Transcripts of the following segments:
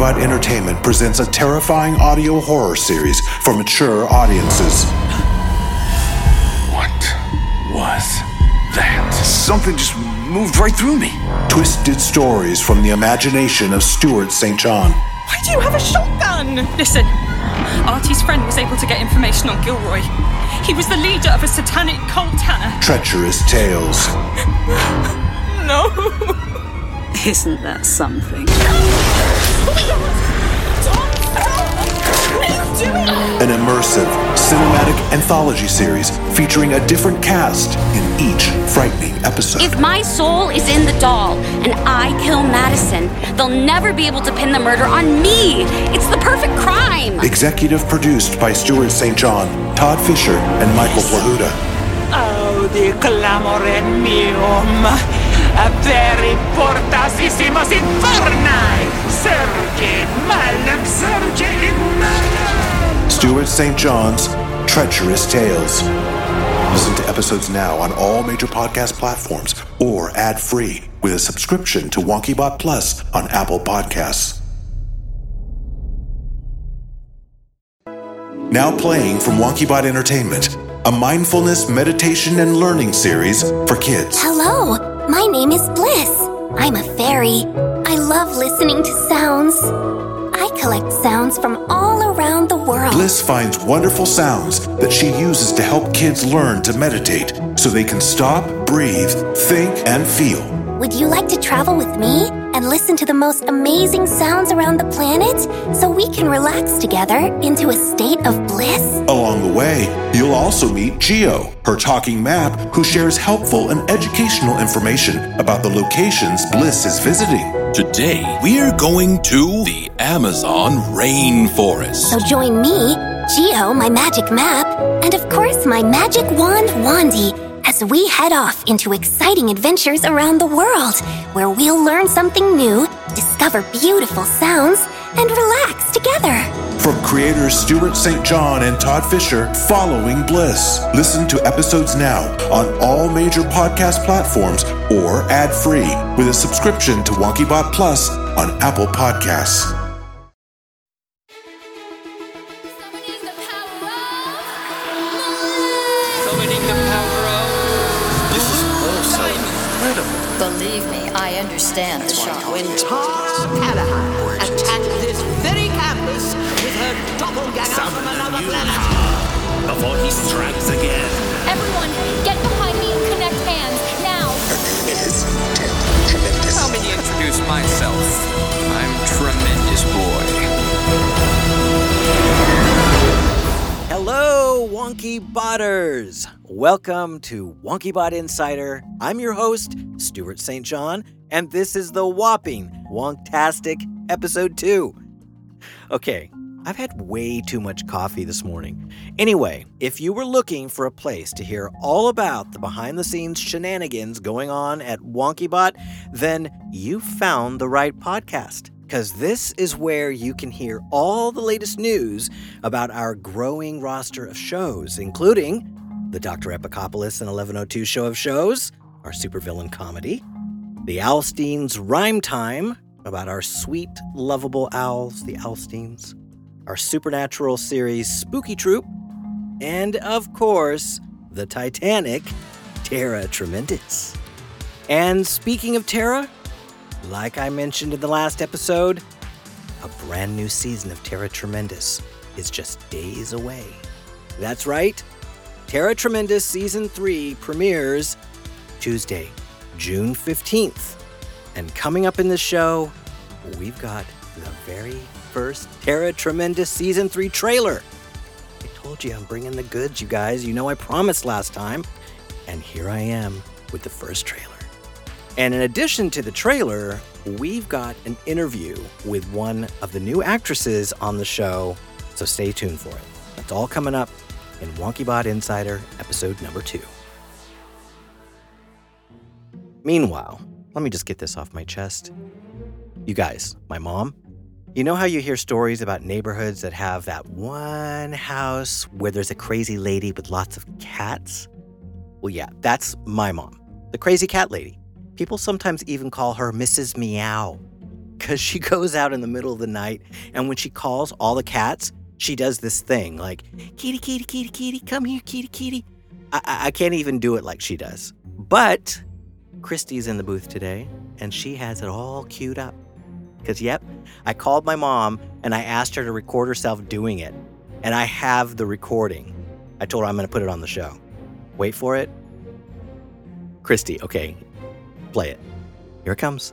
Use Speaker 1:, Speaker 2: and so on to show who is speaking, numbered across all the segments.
Speaker 1: WonkyBot Entertainment presents a terrifying audio horror series for mature audiences.
Speaker 2: What was that? Something just moved right through me.
Speaker 1: Twisted stories from the imagination of Stewart St. John.
Speaker 3: Why do you have a shotgun? Listen, Artie's friend was able to get information on Gilroy. He was the leader of a satanic cult, Hannah.
Speaker 1: Treacherous tales.
Speaker 3: No.
Speaker 4: Isn't that something?
Speaker 1: An immersive, cinematic anthology series featuring a different cast in each frightening episode.
Speaker 5: If my soul is in the doll and I kill Madison, they'll never be able to pin the murder on me. It's the perfect crime.
Speaker 1: Executive produced by Stewart St. John, Todd Fisher, and Michael Plahuta.
Speaker 6: Audi oh, clamore meum, oh aperi portasissimos inferni, surge malum, surge in malum.
Speaker 1: Stewart St. John's Treacherous Tales. Listen to episodes now on all major podcast platforms or ad free with a subscription to WonkyBot Plus on Apple Podcasts. Now playing from WonkyBot Entertainment, a mindfulness, meditation, and learning series for kids.
Speaker 7: Hello, my name is Bliss. I'm a fairy. I love listening to sounds. I collect sounds from all around the world.
Speaker 1: Bliss finds wonderful sounds that she uses to help kids learn to meditate so they can stop, breathe, think, and feel.
Speaker 7: Would you like to travel with me and listen to the most amazing sounds around the planet so we can relax together into a state of bliss?
Speaker 1: Along the way, you'll also meet Geo, her talking map, who shares helpful and educational information about the locations Bliss is visiting.
Speaker 8: Today, we're going to the Amazon rainforest.
Speaker 7: So join me, Geo, my magic map, and of course my magic wand, Wandy, as we head off into exciting adventures around the world, where we'll learn something new, discover beautiful sounds, and relax together.
Speaker 1: From creators Stewart St. John and Todd Fisher, Following Bliss. Listen to episodes now on all major podcast platforms or ad free with a subscription to WonkyBot Plus on Apple Podcasts.
Speaker 9: Believe me, I understand the shock.
Speaker 6: When Tara Callahan attacked this very campus with her doppelganger from another planet.
Speaker 8: Before he strikes again.
Speaker 10: Everyone, get behind me and connect hands now.
Speaker 11: Allow me to introduce myself. I'm Tremendous Boy.
Speaker 12: Hello, Wonky Botters! Welcome to WonkyBot Insider. I'm your host, Stewart St. John, and this is the whopping Wonktastic Episode 2. Okay, I've had way too much coffee this morning. Anyway, if you were looking for a place to hear all about the behind the scenes shenanigans going on at WonkyBot, then you found the right podcast. Because this is where you can hear all the latest news about our growing roster of shows, including the Dr. Epicopolis and 1102 show of shows, our supervillain comedy, the Owlsteins Rhyme Time, about our sweet, lovable owls, the Owlsteins, our supernatural series Spooky Troop, and of course, the Titanic, Tara Tremendous. And speaking of Tara, like I mentioned in the last episode, a brand new season of Tara Tremendous is just days away. That's right, Tara Tremendous Season 3 premieres Tuesday, June 15th. And coming up in the show, we've got the very first Tara Tremendous Season 3 trailer. I told you I'm bringing the goods, you guys. You know I promised last time. And here I am with the first trailer. And in addition to the trailer, we've got an interview with one of the new actresses on the show. So stay tuned for it. That's all coming up in WonkyBot Insider, episode number two. Meanwhile, let me just get this off my chest. You guys, my mom, you know how you hear stories about neighborhoods that have that one house where there's a crazy lady with lots of cats? Well, yeah, that's my mom, the crazy cat lady. People sometimes even call her Mrs. Meow. because she goes out in the middle of the night and when she calls all the cats, she does this thing like, kitty, kitty, kitty, kitty, come here, kitty, kitty. I, I can't even do it like she does. But Christy's in the booth today and she has it all queued up. Because, yep, I called my mom and I asked her to record herself doing it. And I have the recording. I told her I'm going to put it on the show. Wait for it. Christy, okay, play it. Here it comes.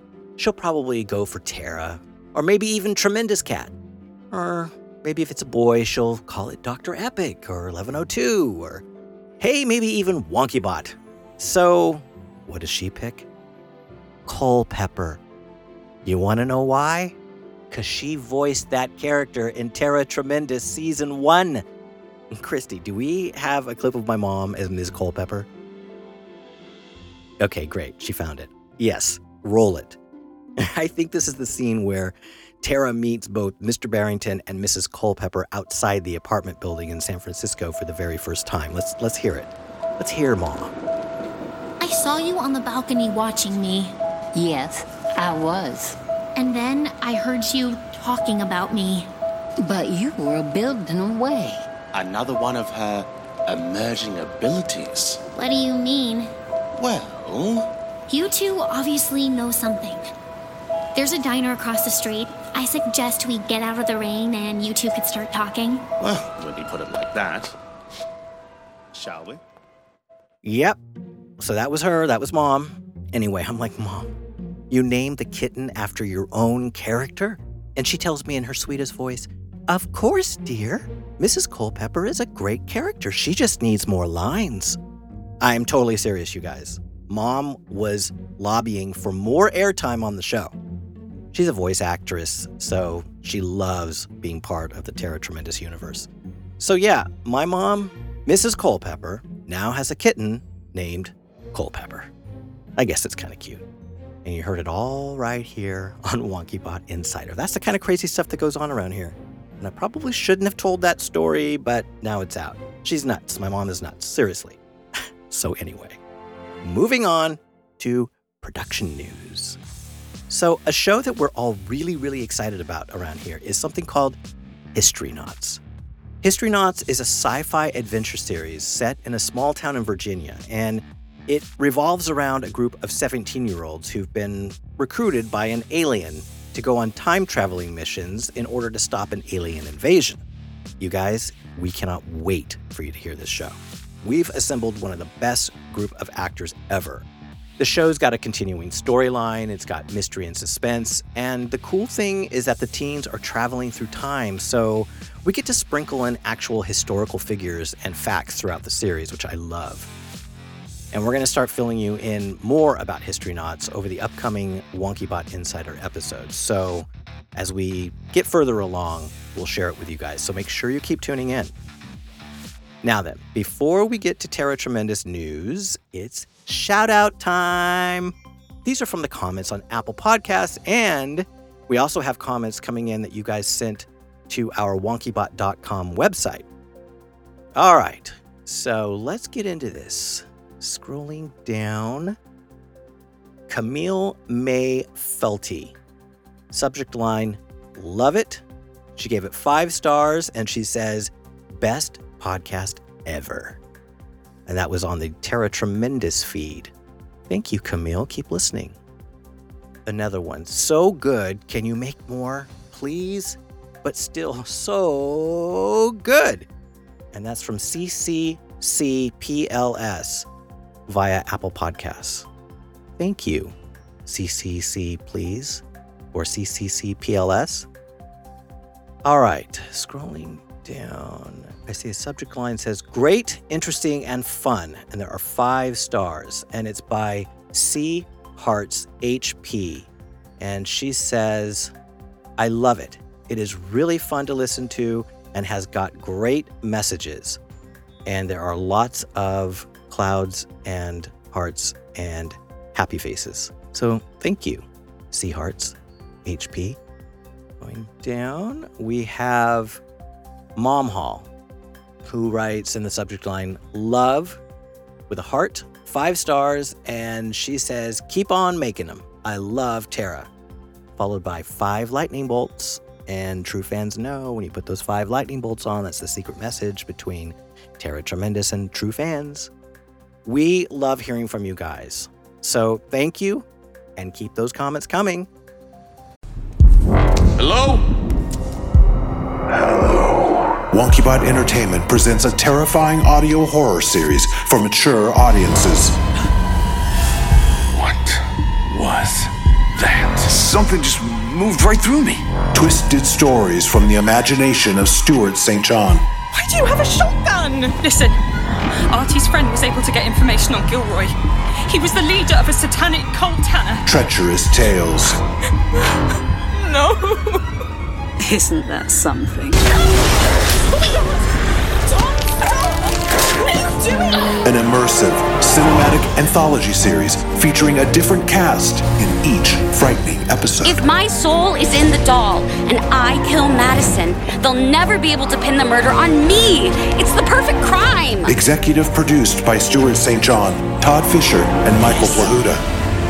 Speaker 12: she'll probably go for Tara, or maybe even Tremendous Cat. Or maybe if it's a boy, she'll call it Dr. Epic or 1102, or hey, maybe even WonkyBot. So, what does she pick? Culpepper. You want to know why? Because she voiced that character in Tara Tremendous Season 1. Christy, do we have a clip of my mom as Ms. Culpepper? Okay, great. She found it. Yes, roll it. I think this is the scene where Tara meets both Mr. Barrington and Mrs. Culpepper outside the apartment building in San Francisco for the very first time. Let's let's hear it. Let's hear Mom.
Speaker 10: I saw you on the balcony watching me.
Speaker 9: Yes, I was.
Speaker 10: And then I heard you talking about me.
Speaker 9: But you were building away.
Speaker 13: Another one of her emerging abilities.
Speaker 10: What do you mean?
Speaker 13: Well,
Speaker 10: You two obviously know something. There's a diner across the street. I suggest we get out of the rain and you two could start talking.
Speaker 13: well, when you put it like that. Shall we?
Speaker 12: Yep. So that was her, that was Mom. Anyway, I'm like, Mom, you named the kitten after your own character? And she tells me in her sweetest voice, Of course, dear. Mrs. Culpepper is a great character. She just needs more lines. I'm totally serious, you guys. Mom was lobbying for more airtime on the show. She's a voice actress, so she loves being part of the Tara Tremendous universe. So, yeah, my mom, Mrs. Culpepper, now has a kitten named Culpepper. I guess it's kind of cute. And you heard it all right here on WonkyBot Insider. That's the kind of crazy stuff that goes on around here. And I probably shouldn't have told that story, but now it's out. She's nuts. My mom is nuts. Seriously. so, anyway, moving on to production news. So, a show that we're all really, really excited about around here is something called History Knots. History Knots is a sci fi adventure series set in a small town in Virginia, and it revolves around a group of 17 year olds who've been recruited by an alien to go on time traveling missions in order to stop an alien invasion. You guys, we cannot wait for you to hear this show. We've assembled one of the best group of actors ever. The show's got a continuing storyline, it's got mystery and suspense, and the cool thing is that the teens are traveling through time, so we get to sprinkle in actual historical figures and facts throughout the series, which I love. And we're going to start filling you in more about History Knots over the upcoming WonkyBot Insider episodes. So, as we get further along, we'll share it with you guys. So, make sure you keep tuning in. Now, then, before we get to Tara Tremendous news, it's shout out time. These are from the comments on Apple Podcasts, and we also have comments coming in that you guys sent to our wonkybot.com website. All right, so let's get into this. Scrolling down, Camille May Felty. Subject line Love it. She gave it five stars and she says, Best podcast ever. And that was on the Tara Tremendous feed. Thank you, Camille. Keep listening. Another one. So good. Can you make more? Please? But still so good. And that's from CCCPLS via Apple Podcasts. Thank you, CCC, please, or CCCPLS. All right, scrolling down. I see a subject line says great, interesting, and fun. And there are five stars. And it's by C. Hearts HP. And she says, I love it. It is really fun to listen to and has got great messages. And there are lots of clouds and hearts and happy faces. So thank you, Sea Hearts HP. Going down, we have Mom Hall, who writes in the subject line, Love with a heart, five stars, and she says, Keep on making them. I love Tara. Followed by five lightning bolts. And true fans know when you put those five lightning bolts on, that's the secret message between Tara Tremendous and true fans. We love hearing from you guys. So thank you and keep those comments coming.
Speaker 8: Hello?
Speaker 1: WonkyBot Entertainment presents a terrifying audio horror series for mature audiences.
Speaker 2: What was that? Something just moved right through me.
Speaker 1: Twisted stories from the imagination of Stewart St. John.
Speaker 3: Why do you have a shotgun? Listen, Artie's friend was able to get information on Gilroy. He was the leader of a satanic cult, Hannah.
Speaker 1: Treacherous tales.
Speaker 3: No.
Speaker 4: Isn't that something?
Speaker 1: An immersive, cinematic anthology series featuring a different cast in each frightening episode.
Speaker 5: If my soul is in the doll and I kill Madison, they'll never be able to pin the murder on me. It's the perfect crime.
Speaker 1: Executive produced by Stewart St. John, Todd Fisher, and Michael Plahuta.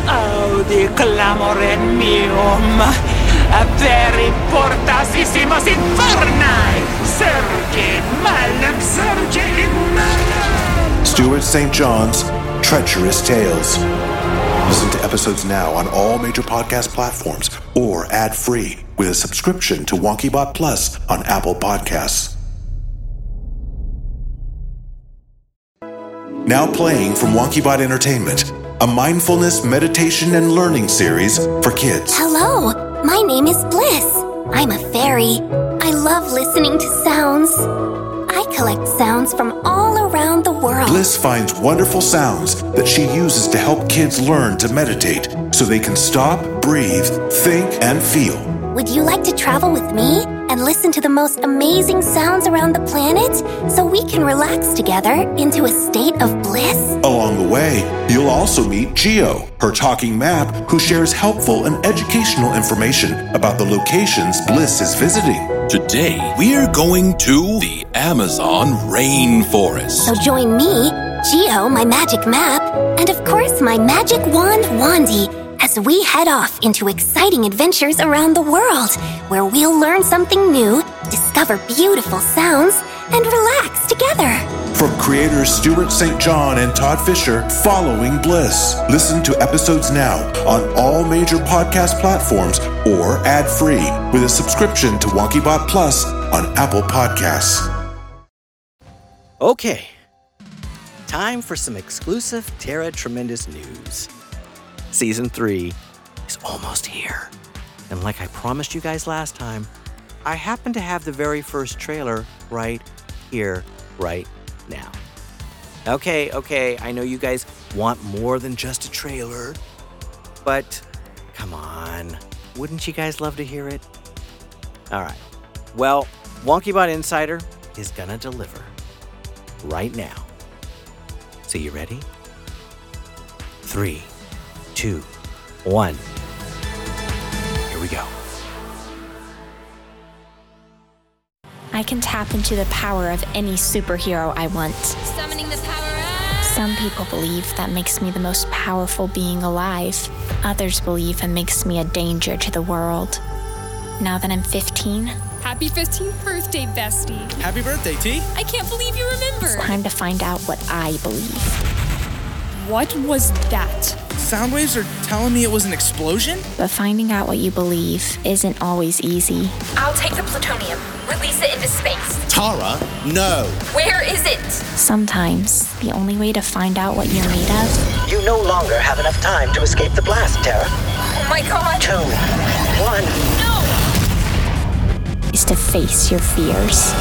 Speaker 14: Audi oh, clamorem meum, oh, aperi portasissimos infernae, serge malem serge in.
Speaker 1: Stewart St. John's Treacherous Tales. Listen to episodes now on all major podcast platforms or ad free with a subscription to WonkyBot Plus on Apple Podcasts. Now playing from WonkyBot Entertainment, a mindfulness, meditation, and learning series for kids.
Speaker 7: Hello, my name is Bliss. I'm a fairy. I love listening to sounds. I collect sounds from all around the world.
Speaker 1: Bliss finds wonderful sounds that she uses to help kids learn to meditate so they can stop, breathe, think, and feel.
Speaker 7: Would you like to travel with me and listen to the most amazing sounds around the planet so we can relax together into a state of bliss?
Speaker 1: Along the way, you'll also meet Geo, her talking map, who shares helpful and educational information about the locations Bliss is visiting.
Speaker 8: Today, we're going to the Amazon rainforest.
Speaker 7: So join me, Geo, my magic map, and of course my magic wand, Wandy, as we head off into exciting adventures around the world, where we'll learn something new, discover beautiful sounds, and relax together.
Speaker 1: From creators Stewart St. John and Todd Fisher, following Bliss. Listen to episodes now on all major podcast platforms or ad free with a subscription to WonkyBot Plus on Apple Podcasts.
Speaker 12: Okay, time for some exclusive Tara Tremendous news. Season 3 is almost here. And like I promised you guys last time, I happen to have the very first trailer right here, right now. Okay, okay, I know you guys want more than just a trailer, but come on, wouldn't you guys love to hear it? All right, well, WonkyBot Insider is gonna deliver right now. So, you ready? Three, two, one. Here we go.
Speaker 15: I can tap into the power of any superhero I want.
Speaker 10: Summoning the power up.
Speaker 15: Some people believe that makes me the most powerful being alive. Others believe it makes me a danger to the world. Now that I'm 15,
Speaker 16: Happy 15th birthday, bestie.
Speaker 17: Happy birthday, T.
Speaker 16: I can't believe you remember.
Speaker 15: it's time to find out what I believe.
Speaker 16: What was that?
Speaker 17: Sound waves are telling me it was an explosion?
Speaker 15: But finding out what you believe isn't always easy.
Speaker 18: I'll take the plutonium, release it into space.
Speaker 17: Tara, no.
Speaker 18: Where is it?
Speaker 15: Sometimes, the only way to find out what you're made of
Speaker 19: You no longer have enough time to escape the blast, Tara.
Speaker 18: Oh my god.
Speaker 19: Two, one. No!
Speaker 15: Is to face your fears.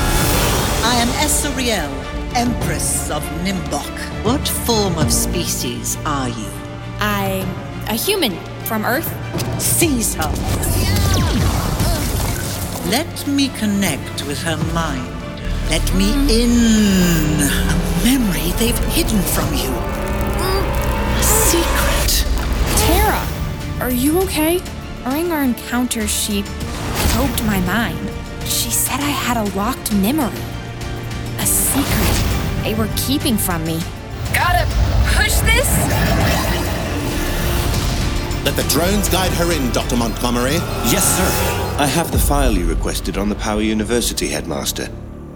Speaker 20: I am Essariel, Empress of Nimbok. What form of species are you?
Speaker 16: I. A human from Earth?
Speaker 20: Seize her. Let me connect with her mind. Let me mm-hmm. in. A memory they've hidden from you. A secret.
Speaker 16: Tara, are you okay? During our encounter, she probed my mind. She said I had a locked memory. A secret they were keeping from me.
Speaker 18: Gotta push this?
Speaker 17: Let the drones guide her in, Dr. Montgomery.
Speaker 13: Yes, sir. I have the file you requested on the Power University headmaster.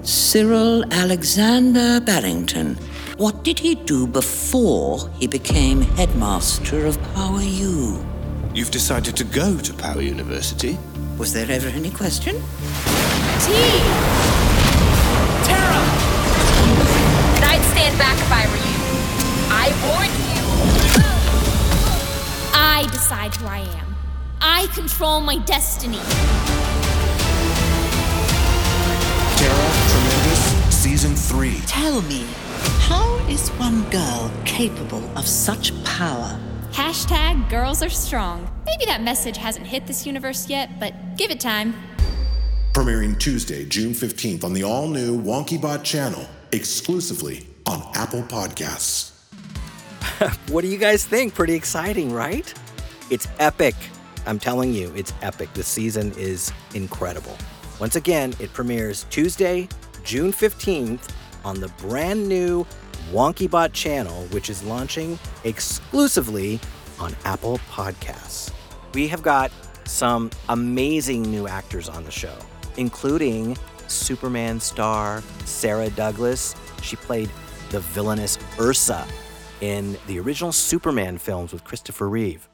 Speaker 20: Cyril Alexander Barrington. What did he do before he became headmaster of Power U?
Speaker 13: You've decided to go to Power University?
Speaker 20: Was there ever any question?
Speaker 16: T! Decide who I am. I control my destiny.
Speaker 1: Tara Tremendous Season 3.
Speaker 20: Tell me, how is one girl capable of such power?
Speaker 16: Hashtag girls are strong. Maybe that message hasn't hit this universe yet, but give it time.
Speaker 1: Premiering Tuesday, June 15th on the all new WonkyBot channel, exclusively on Apple Podcasts.
Speaker 12: what do you guys think? Pretty exciting, right? It's epic. I'm telling you, it's epic. The season is incredible. Once again, it premieres Tuesday, June 15th on the brand new WonkyBot channel, which is launching exclusively on Apple Podcasts. We have got some amazing new actors on the show, including Superman star Sarah Douglas. She played the villainous Ursa in the original Superman films with Christopher Reeve.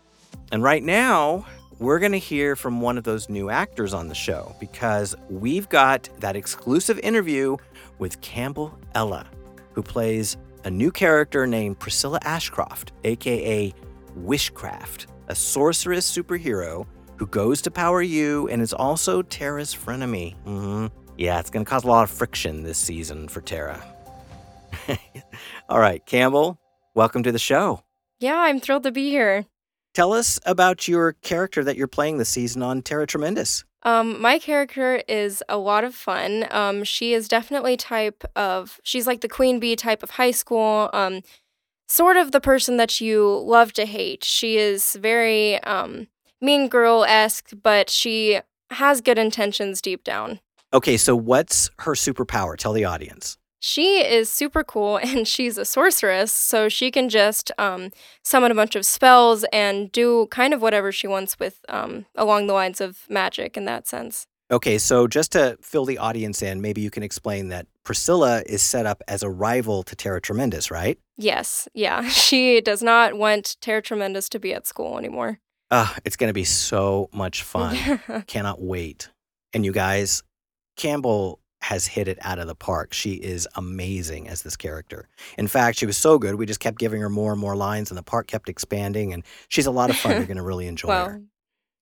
Speaker 12: And right now, we're going to hear from one of those new actors on the show because we've got that exclusive interview with Campbell Ella, who plays a new character named Priscilla Ashcroft, aka Wishcraft, a sorceress superhero who goes to Power U and is also Tara's frenemy. hmm Yeah, it's going to cause a lot of friction this season for Tara. All right, Campbell, welcome to the show.
Speaker 21: Yeah, I'm thrilled to be here.
Speaker 12: Tell us about your character that you're playing this season on Tara Tremendous.
Speaker 21: Um, my character is a lot of fun. Um, she is definitely type of she's like the queen bee type of high school. Um, sort of the person that you love to hate. She is very um mean girl esque, but she has good intentions deep down.
Speaker 12: Okay, so what's her superpower? Tell the audience.
Speaker 21: She is super cool and she's a sorceress, so she can just um, summon a bunch of spells and do kind of whatever she wants with um, along the lines of magic in that sense.
Speaker 12: Okay, so just to fill the audience in, maybe you can explain that Priscilla is set up as a rival to Tara Tremendous, right?
Speaker 21: Yes, yeah. She does not want Tara Tremendous to be at school anymore.
Speaker 12: Ah, it's going to be so much fun. Cannot wait. And you guys, Campbell has hit it out of the park. She is amazing as this character. In fact, she was so good, we just kept giving her more and more lines, and the park kept expanding. And she's a lot of fun. You're going to really enjoy her.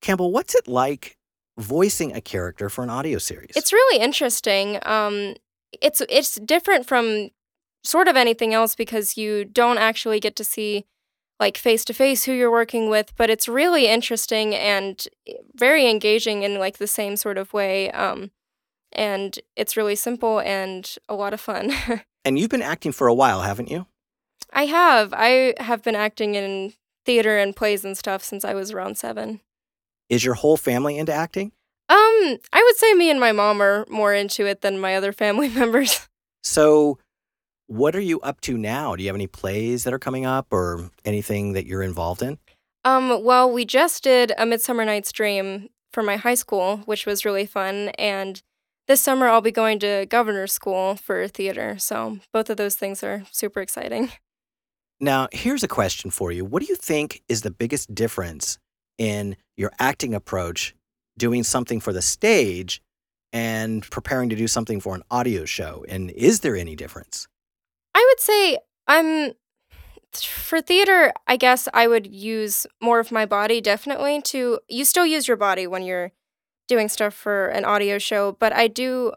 Speaker 12: Campbell, what's it like voicing a character for an audio series?
Speaker 21: It's really interesting. Um, it's it's different from sort of anything else because you don't actually get to see like face to face who you're working with, but it's really interesting and very engaging in like the same sort of way. Um, and it's really simple and a lot of fun.
Speaker 12: and you've been acting for a while, haven't you?
Speaker 21: I have I have been acting in theater and plays and stuff since I was around seven.
Speaker 12: Is your whole family into acting?
Speaker 21: Um, I would say me and my mom are more into it than my other family members.
Speaker 12: So, what are you up to now? Do you have any plays that are coming up or anything that you're involved in?
Speaker 21: Um, well, we just did a Midsummer Night's Dream for my high school, which was really fun. And this summer, I'll be going to governor's school for theater. So both of those things are super exciting.
Speaker 12: Now, here's a question for you. What do you think is the biggest difference in your acting approach doing something for the stage and preparing to do something for an audio show? And is there any difference?
Speaker 21: I would say I'm for theater, I guess I would use more of my body definitely to you still use your body when you're doing stuff for an audio show, but I do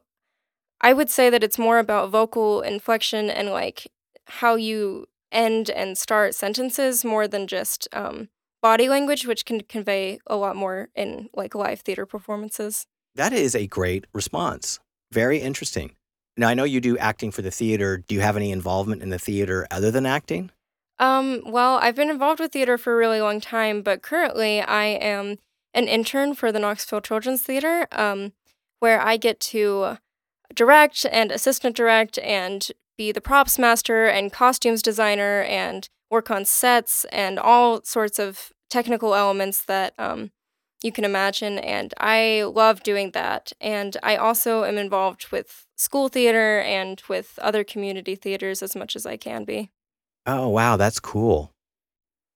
Speaker 21: I would say that it's more about vocal inflection and like how you end and start sentences more than just um body language, which can convey a lot more in like live theater performances.
Speaker 12: That is a great response. Very interesting. Now, I know you do acting for the theater. Do you have any involvement in the theater other than acting?
Speaker 21: Um, well, I've been involved with theater for a really long time, but currently I am an intern for the Knoxville Children's Theater, um, where I get to direct and assistant direct and be the props master and costumes designer and work on sets and all sorts of technical elements that um, you can imagine. And I love doing that. And I also am involved with school theater and with other community theaters as much as I can be.
Speaker 12: Oh, wow, that's cool.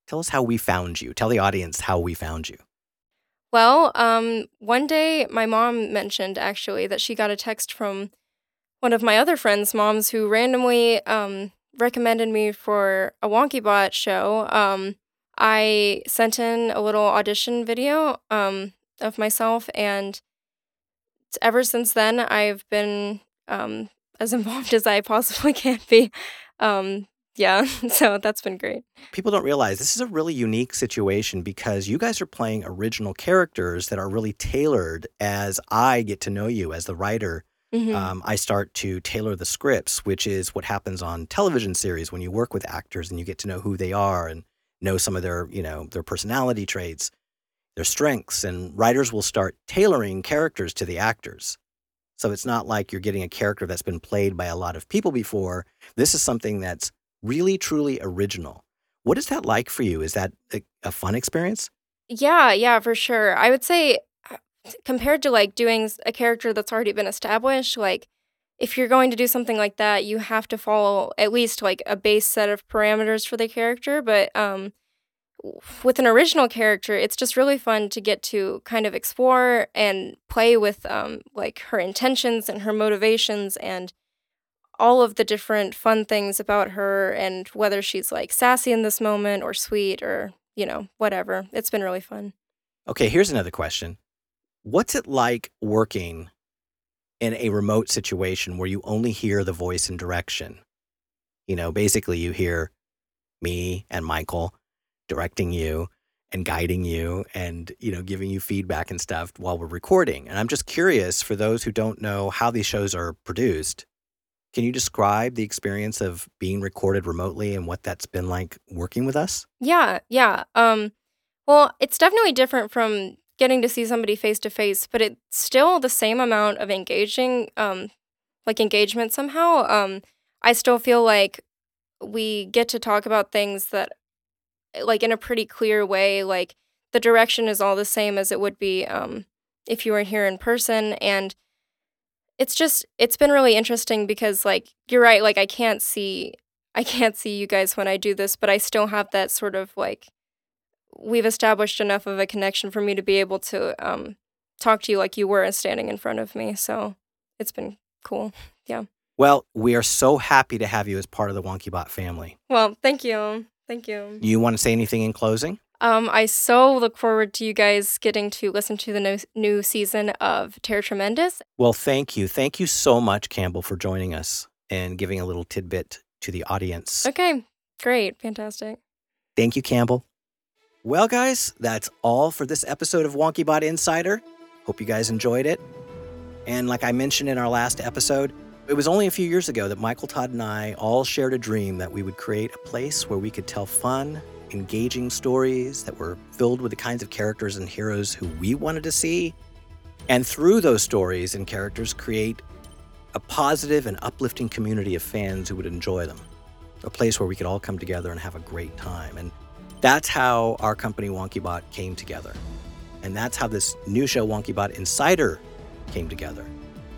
Speaker 12: Tell us how we found you. Tell the audience how we found you.
Speaker 21: Well, um, one day my mom mentioned actually that she got a text from one of my other friends' moms who randomly um, recommended me for a WonkyBot show. Um, I sent in a little audition video um, of myself, and ever since then, I've been um, as involved as I possibly can be. Um, yeah, so that's been great.
Speaker 12: People don't realize this is a really unique situation because you guys are playing original characters that are really tailored as I get to know you as the writer.
Speaker 21: Mhm.
Speaker 12: Um, I start to tailor the scripts, which is what happens on television series when you work with actors and you get to know who they are and know some of their, you know, their personality traits, their strengths, and writers will start tailoring characters to the actors. So it's not like you're getting a character that's been played by a lot of people before. This is something that's really, truly original. What is that like for you? Is that a, a fun experience?
Speaker 21: Yeah, yeah, for sure. I would say uh, compared to like doing a character that's already been established, like if you're going to do something like that, you have to follow at least like a base set of parameters for the character, but um with an original character, it's just really fun to get to kind of explore and play with um like her intentions and her motivations and all of the different fun things about her and whether she's like sassy in this moment or sweet or, you know, whatever. It's been really fun.
Speaker 12: Okay, here's another question. What's it like working in a remote situation where you only hear the voice and direction? You know, basically, you hear me and Michael directing you and guiding you and, you know, giving you feedback and stuff while we're recording. And I'm just curious for those who don't know how these shows are produced, can you describe the experience of being recorded remotely and what that's been like working with us?
Speaker 21: Yeah, yeah. Um well, it's definitely different from getting to see somebody face to face, but it's still the same amount of engaging um like engagement somehow. Um I still feel like we get to talk about things that like in a pretty clear way, like the direction is all the same as it would be um if you were here in person and it's just it's been really interesting because like you're right like i can't see i can't see you guys when i do this but i still have that sort of like we've established enough of a connection for me to be able to um talk to you like you were standing in front of me so it's been cool yeah
Speaker 12: Well, we are so happy to have you as part of the WonkyBot family.
Speaker 21: well thank you thank you
Speaker 12: You want to say anything in closing?
Speaker 21: Um, I so look forward to you guys getting to listen to the no- new season of Tara Tremendous.
Speaker 12: Well, thank you. Thank you so much, Campbell, for joining us and giving a little tidbit to the audience.
Speaker 21: Okay, great, fantastic.
Speaker 12: Thank you, Campbell. Well, guys, that's all for this episode of WonkyBot Insider. Hope you guys enjoyed it. And like I mentioned in our last episode, it was only a few years ago that Michael Todd and I all shared a dream that we would create a place where we could tell fun, engaging stories that were filled with the kinds of characters and heroes who we wanted to see. And through those stories and characters, create a positive and uplifting community of fans who would enjoy them. A place where we could all come together and have a great time. And that's how our company WonkyBot came together. And that's how this new show, WonkyBot Insider, came together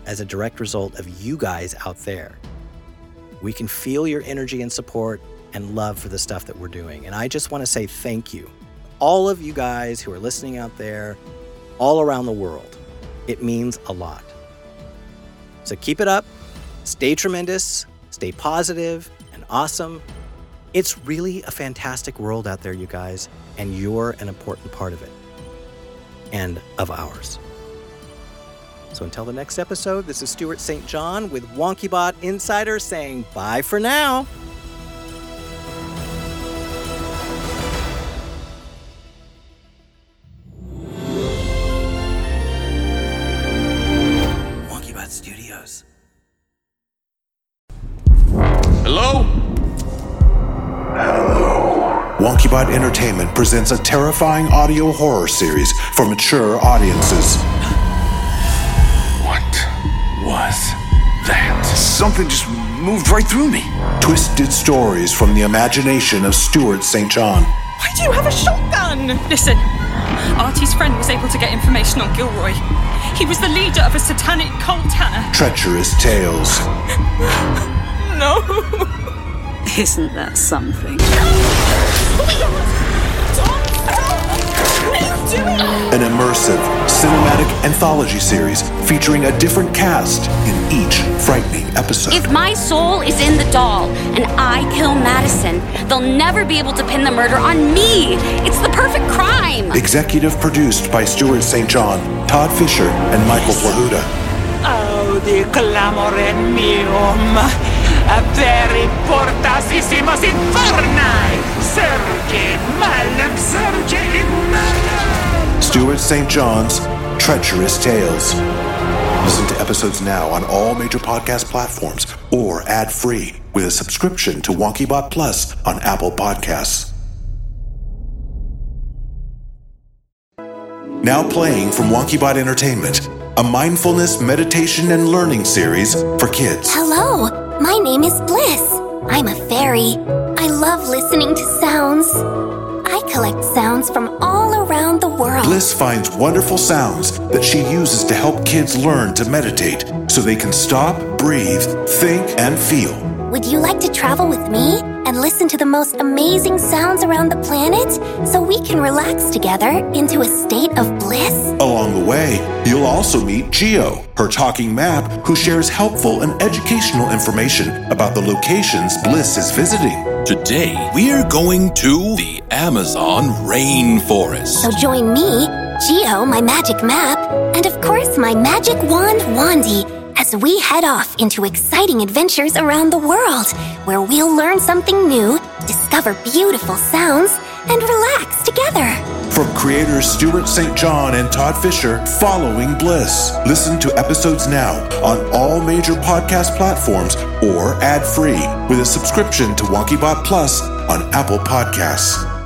Speaker 12: as a direct result of you guys out there. We can feel your energy and support and love for the stuff that we're doing. And I just want to say thank you. All of you guys who are listening out there, all around the world. It means a lot. So keep it up, stay tremendous, stay positive and awesome. It's really a fantastic world out there, you guys, and you're an important part of it and of ours. So until the next episode, this is Stewart St. John with WonkyBot Insider saying bye for now.
Speaker 1: WonkyBot Entertainment presents a terrifying audio horror series for mature audiences.
Speaker 2: What was that? Something just moved right through me.
Speaker 1: Twisted stories from the imagination of Stewart St. John.
Speaker 3: Why do you have a shotgun? Listen, Artie's friend was able to get information on Gilroy. He was the leader of a satanic cult, Hannah.
Speaker 1: Treacherous tales.
Speaker 3: No.
Speaker 4: Isn't that something?
Speaker 1: An immersive, cinematic anthology series featuring a different cast in each frightening episode.
Speaker 5: If my soul is in the doll and I kill Madison, they'll never be able to pin the murder on me. It's the perfect crime.
Speaker 1: Executive produced by Stewart St. John, Todd Fisher, and Michael Plahuta.
Speaker 14: Audi oh, clamorem meum, oh in.
Speaker 1: Stewart St. John's Treacherous Tales. Listen to episodes now on all major podcast platforms or ad free with a subscription to WonkyBot Plus on Apple Podcasts. Now playing from WonkyBot Entertainment, a mindfulness, meditation, and learning series for kids.
Speaker 7: Hello, my name is Bliss. I'm a fairy. I love listening to sounds. I collect sounds from all around the world.
Speaker 1: Bliss finds wonderful sounds that she uses to help kids learn to meditate so they can stop, breathe, think, and feel.
Speaker 7: Would you like to travel with me and listen to the most amazing sounds around the planet so we can relax together into a state of bliss?
Speaker 1: Along the way, you'll also meet Geo, her talking map, who shares helpful and educational information about the locations Bliss is visiting.
Speaker 8: Today, we're going to the Amazon rainforest.
Speaker 7: So join me, Geo, my magic map, and of course my magic wand, Wandy, as we head off into exciting adventures around the world, where we'll learn something new, discover beautiful sounds, and relax together.
Speaker 1: From creators Stewart St. John and Todd Fisher, following Bliss. Listen to episodes now on all major podcast platforms or ad free with a subscription to WonkyBot Plus on Apple Podcasts.